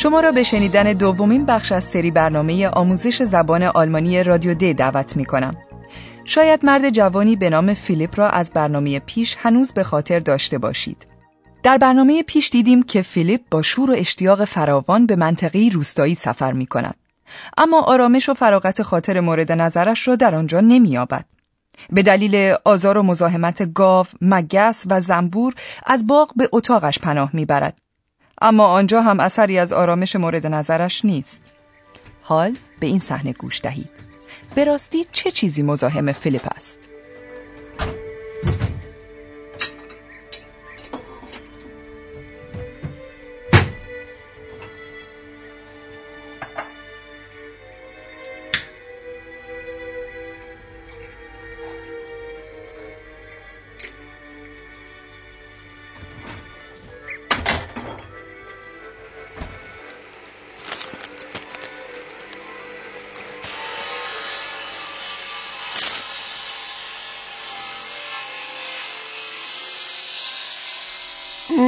شما را به شنیدن دومین بخش از سری برنامه آموزش زبان آلمانی رادیو دی دعوت می کنم. شاید مرد جوانی به نام فیلیپ را از برنامه پیش هنوز به خاطر داشته باشید. در برنامه پیش دیدیم که فیلیپ با شور و اشتیاق فراوان به منطقه روستایی سفر می کند. اما آرامش و فراغت خاطر مورد نظرش را در آنجا نمی آبد. به دلیل آزار و مزاحمت گاو، مگس و زنبور از باغ به اتاقش پناه می‌برد. اما آنجا هم اثری از آرامش مورد نظرش نیست. حال به این صحنه گوش دهید. به راستی چه چیزی مزاحم فیلیپ است؟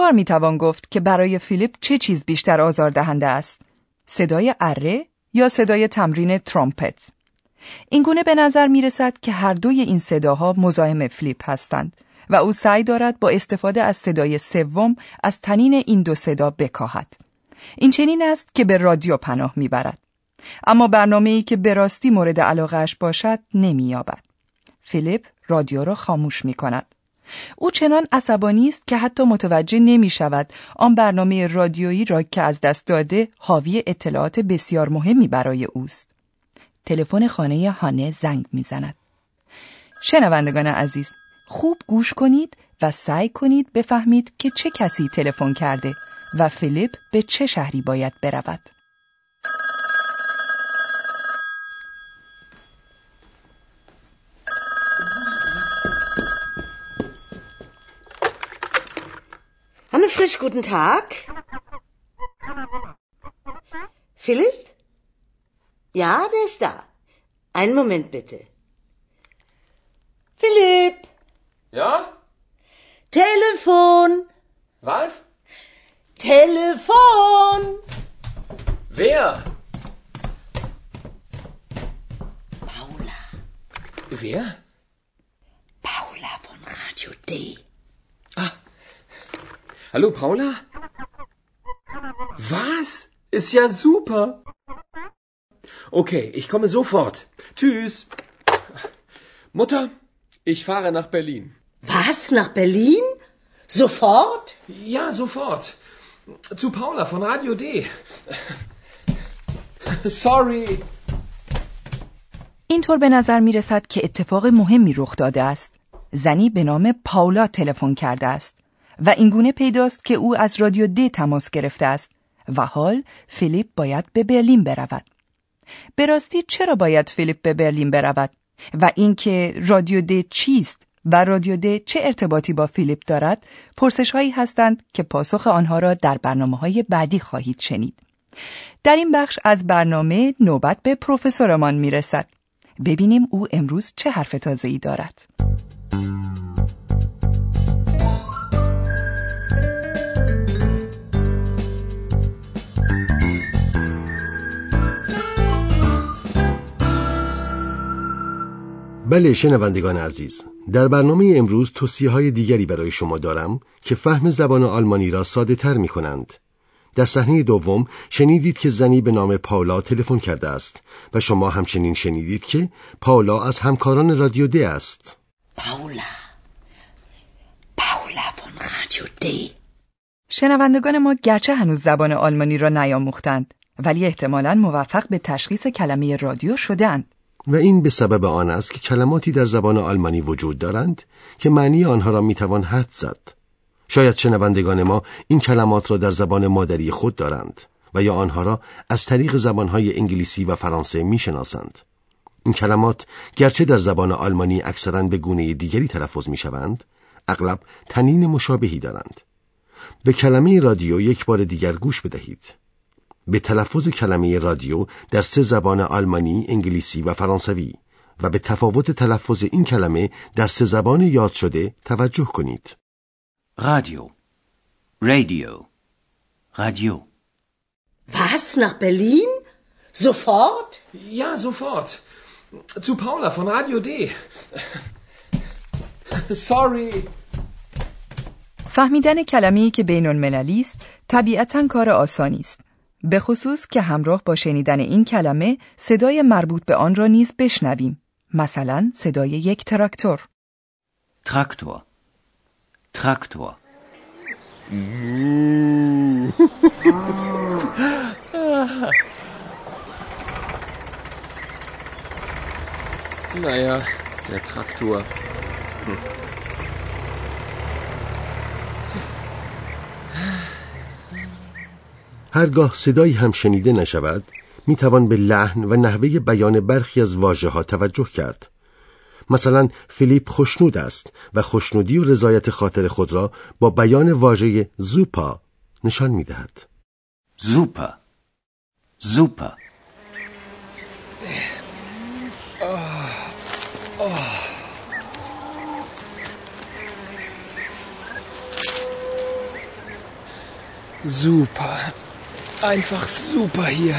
دشوار می‌توان گفت که برای فیلیپ چه چیز بیشتر آزاردهنده است؟ صدای اره یا صدای تمرین ترامپت این گونه به نظر می رسد که هر دوی این صداها مزاحم فیلیپ هستند و او سعی دارد با استفاده از صدای سوم از تنین این دو صدا بکاهد. این چنین است که به رادیو پناه می‌برد. اما برنامه ای که به راستی مورد علاقهش باشد نمییابد. فیلیپ رادیو را خاموش می کند او چنان عصبانی است که حتی متوجه نمی شود آن برنامه رادیویی را که از دست داده حاوی اطلاعات بسیار مهمی برای اوست. تلفن خانه هانه زنگ می‌زند. شنوندگان عزیز، خوب گوش کنید و سعی کنید بفهمید که چه کسی تلفن کرده و فیلیپ به چه شهری باید برود. Frisch, guten Tag. Philipp? Ja, der ist da. Einen Moment bitte. Philipp, Ja? Telefon, Was? Telefon. Wer? Paula, Wer? Paula von Radio D. Hallo, Paula? Was? Ist ja super. Okay, ich komme sofort. Tschüss. Mutter, ich fahre nach Berlin. Was, nach Berlin? Sofort? Ja, sofort. Zu Paula von Radio D. Sorry. اینطور به نظر می رسد که اتفاق مهمی رخ داده است. زنی به نام پاولا تلفن کرده است و اینگونه پیداست که او از رادیو دی تماس گرفته است و حال فیلیپ باید به برلین برود. به راستی چرا باید فیلیپ به برلین برود و اینکه رادیو دی چیست و رادیو د چه ارتباطی با فیلیپ دارد پرسش هایی هستند که پاسخ آنها را در برنامه های بعدی خواهید شنید. در این بخش از برنامه نوبت به پروفسورمان می رسد. ببینیم او امروز چه حرف تازه ای دارد. بله شنوندگان عزیز. در برنامه امروز توصیه های دیگری برای شما دارم که فهم زبان آلمانی را ساده تر می کنند در صحنه دوم شنیدید که زنی به نام پاولا تلفن کرده است و شما همچنین شنیدید که پاولا از همکاران رادیو د است. پاولا پاولا فون رادیو دی. شنوندگان ما گرچه هنوز زبان آلمانی را نیاموختند ولی احتمالا موفق به تشخیص کلمه رادیو شدهاند. و این به سبب آن است که کلماتی در زبان آلمانی وجود دارند که معنی آنها را می‌توان حد زد. شاید شنوندگان ما این کلمات را در زبان مادری خود دارند و یا آنها را از طریق زبانهای انگلیسی و فرانسه می‌شناسند. این کلمات گرچه در زبان آلمانی اکثرا به گونه دیگری تلفظ می‌شوند، اغلب تنین مشابهی دارند. به کلمه رادیو یک بار دیگر گوش بدهید. به تلفظ کلمه رادیو در سه زبان آلمانی، انگلیسی و فرانسوی و به تفاوت تلفظ این کلمه در سه زبان یاد شده توجه کنید. رادیو رادیو رادیو Was, nach Berlin? Sofort? Ja, sofort. Zu Paula von Radio D. Sorry. فهمیدن کلمه‌ای که بین المللی است طبیعتا کار آسانی است. به خصوص که همراه با شنیدن این کلمه صدای مربوط به آن را نیز بشنویم. مثلا صدای یک تراکتور. تراکتور تراکتور Naja, der Traktor. هرگاه صدایی هم شنیده نشود می توان به لحن و نحوه بیان برخی از واژه ها توجه کرد. مثلا فیلیپ خوشنود است و خوشنودی و رضایت خاطر خود را با بیان واژه زوپا نشان می دهد سوپر سوپر Super. Einfach super hier.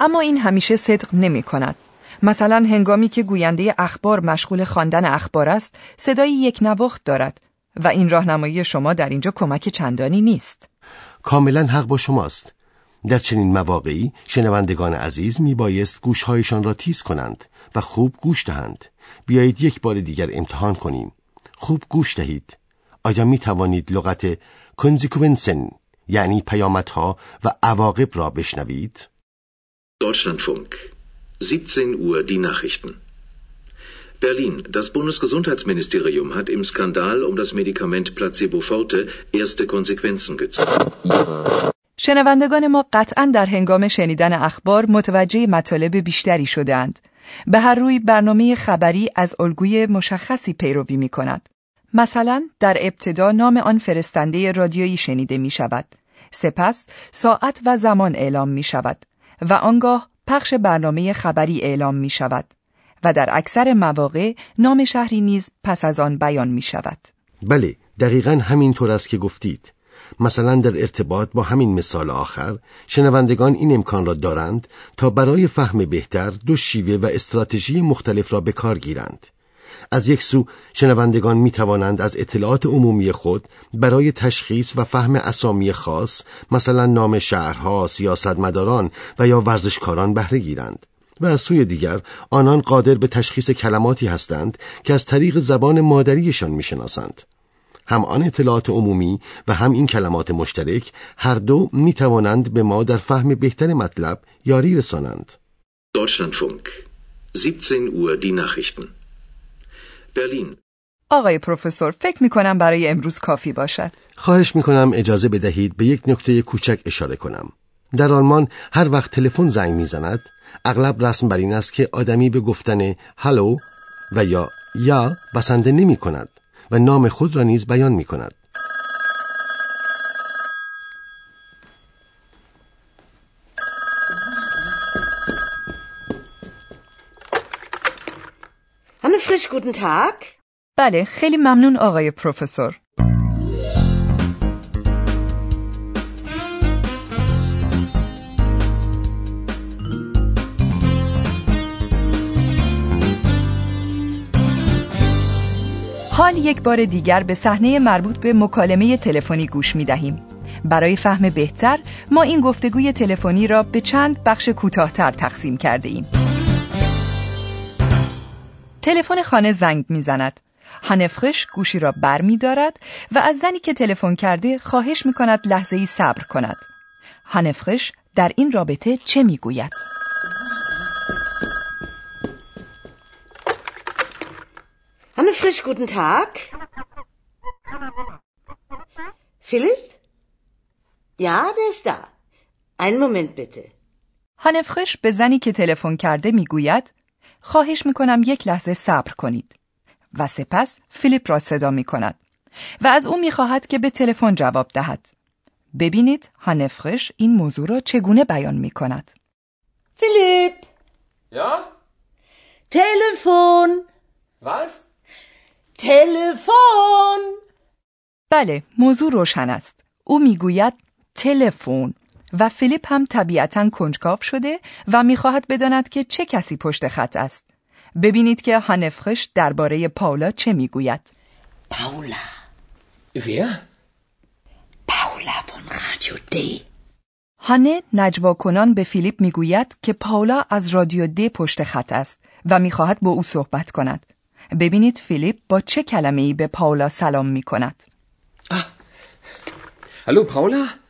اما این همیشه صدق نمی کند. مثلا هنگامی که گوینده اخبار مشغول خواندن اخبار است، صدای یک نواخت دارد و این راهنمایی شما در اینجا کمک چندانی نیست. کاملا حق با شماست در چنین مواقعی شنوندگان عزیز می بایست گوشهایشان را تیز کنند و خوب گوش دهند بیایید یک بار دیگر امتحان کنیم خوب گوش دهید آیا می توانید لغت کنزیکوینسن یعنی پیامدها و عواقب را بشنوید؟ Deutschlandfunk. 17 Uhr die Nachrichten. Berlin. Das Bundesgesundheitsministerium hat im Skandal um das Medikament Placebo Forte erste Konsequenzen gezogen. شنوندگان ما قطعا در هنگام شنیدن اخبار متوجه مطالب بیشتری شدهاند. به هر روی برنامه خبری از الگوی مشخصی پیروی می کند. مثلا در ابتدا نام آن فرستنده رادیویی شنیده می شود. سپس ساعت و زمان اعلام می شود و آنگاه پخش برنامه خبری اعلام می شود و در اکثر مواقع نام شهری نیز پس از آن بیان می شود. بله دقیقا همین طور است که گفتید مثلا در ارتباط با همین مثال آخر شنوندگان این امکان را دارند تا برای فهم بهتر دو شیوه و استراتژی مختلف را به کار گیرند از یک سو شنوندگان می توانند از اطلاعات عمومی خود برای تشخیص و فهم اسامی خاص مثلا نام شهرها، سیاستمداران و یا ورزشکاران بهره گیرند و از سوی دیگر آنان قادر به تشخیص کلماتی هستند که از طریق زبان مادریشان می‌شناسند هم آن اطلاعات عمومی و هم این کلمات مشترک هر دو می توانند به ما در فهم بهتر مطلب یاری رسانند Deutschlandfunk. 17 Uhr die Nachrichten. Berlin. آقای پروفسور فکر می کنم برای امروز کافی باشد. خواهش می کنم اجازه بدهید به یک نکته کوچک اشاره کنم در آلمان هر وقت تلفن زنگ می‌زند اغلب رسم بر این است که آدمی به گفتن هلو و یا یا بسنده نمی کند و نام خود را نیز بیان می کند Hanne Frisch, guten Tag. بله خیلی ممنون آقای پروفسور حال یک بار دیگر به صحنه مربوط به مکالمه تلفنی گوش می دهیم. برای فهم بهتر ما این گفتگوی تلفنی را به چند بخش کوتاهتر تقسیم کرده ایم. تلفن خانه زنگ می‌زند. هنفخش گوشی را بر می دارد و از زنی که تلفن کرده خواهش می کند لحظه ای صبر کند. هنفخش در این رابطه چه می گوید؟ Frisch, guten Tag. Philipp? Ja, der ist da. Einen Moment bitte. هنفخش به زنی که تلفن کرده می گوید خواهش می کنم یک لحظه صبر کنید و سپس فیلیپ را صدا می کند و از او می خواهد که به تلفن جواب دهد. ببینید هنفخش این موضوع را چگونه بیان می کند. Philipp, Ja? Telefon, Was? Telefon. بله موضوع روشن است. او می‌گوید تلفن و فیلیپ هم طبیعتا کنجکاو شده و می‌خواهد بداند که چه کسی پشت خط است. ببینید که هنفخش درباره پاولا چه می‌گوید. Paula, Wer? Paula von Radio D. هانه نجوا کنان به فیلیپ می‌گوید که پاولا از رادیو د پشت خط است و می‌خواهد با او صحبت کند. ببینید فیلیپ با چه کلمه ای به پاولا سلام می کند. Hallo, Paula?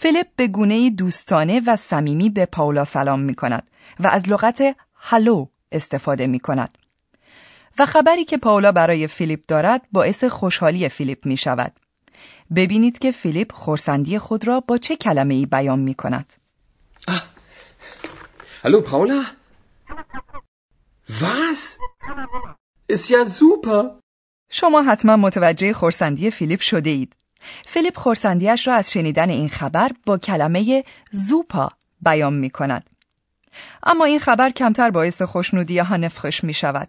فیلیپ به گونه دوستانه و صمیمی به پاولا سلام می کند و از لغت Hallo استفاده می کند. و خبری که پاولا برای فیلیپ دارد باعث خوشحالی فیلیپ می شود. ببینید که فیلیپ خورسندی خود را با چه کلمه ای بیان می کند. Hallo, Paula? Was? Ist ja super. شما حتما متوجه خورسندی فیلیپ شده اید. فیلیپ خورسندیش را از شنیدن این خبر با کلمه زوپا بیان می کند. اما این خبر کمتر باعث خوشنودی هنفخش می شود.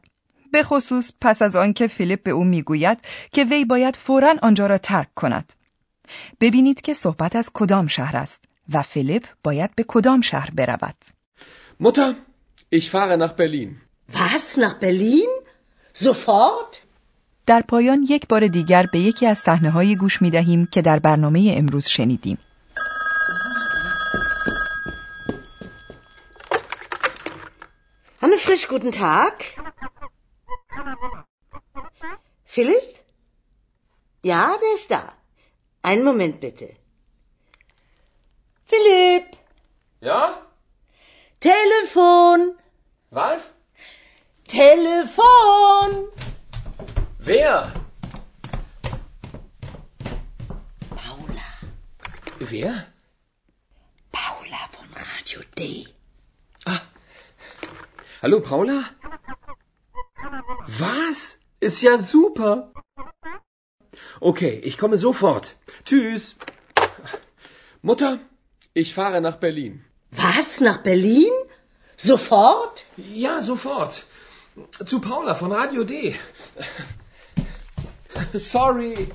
به خصوص پس از آنکه فیلیپ به او می گوید که وی باید فوراً آنجا را ترک کند. ببینید که صحبت از کدام شهر است و فیلیپ باید به کدام شهر برود. Mutter, ich fahre nach Berlin. Was, nach Berlin? Sofort? در پایان یک بار دیگر به یکی از صحنه هایی گوش می دهیم که در برنامه امروز شنیدیم. Hanne Frisch, guten Tag. Philipp? Ja, der ist da. Einen Moment bitte. Philipp, Ja? Telefon, Was? Telefon. Wer? Paula, Wer? Paula von Radio D. Hallo, Paula? Was? Ist ja super. Okay, ich komme sofort. Tschüss. Mutter, ich fahre nach Berlin. Was, nach Berlin? Sofort? Ja, sofort. Zu Paula von Radio D. Sorry.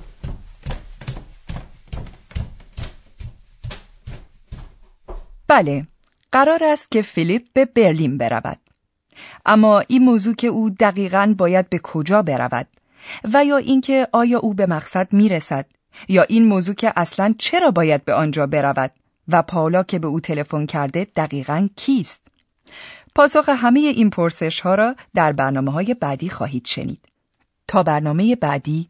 بله، قرار است که فیلیپ به برلین برود. اما این موضوع که او دقیقاً باید به کجا برود و یا اینکه آیا او به مقصد می‌رسد یا این موضوع که اصلا چرا باید به آنجا برود و پاولا که به او تلفن کرده دقیقاً کیست؟ پاسخ همه این پرسش ها را در برنامه های بعدی خواهید شنید. تا برنامه بعدی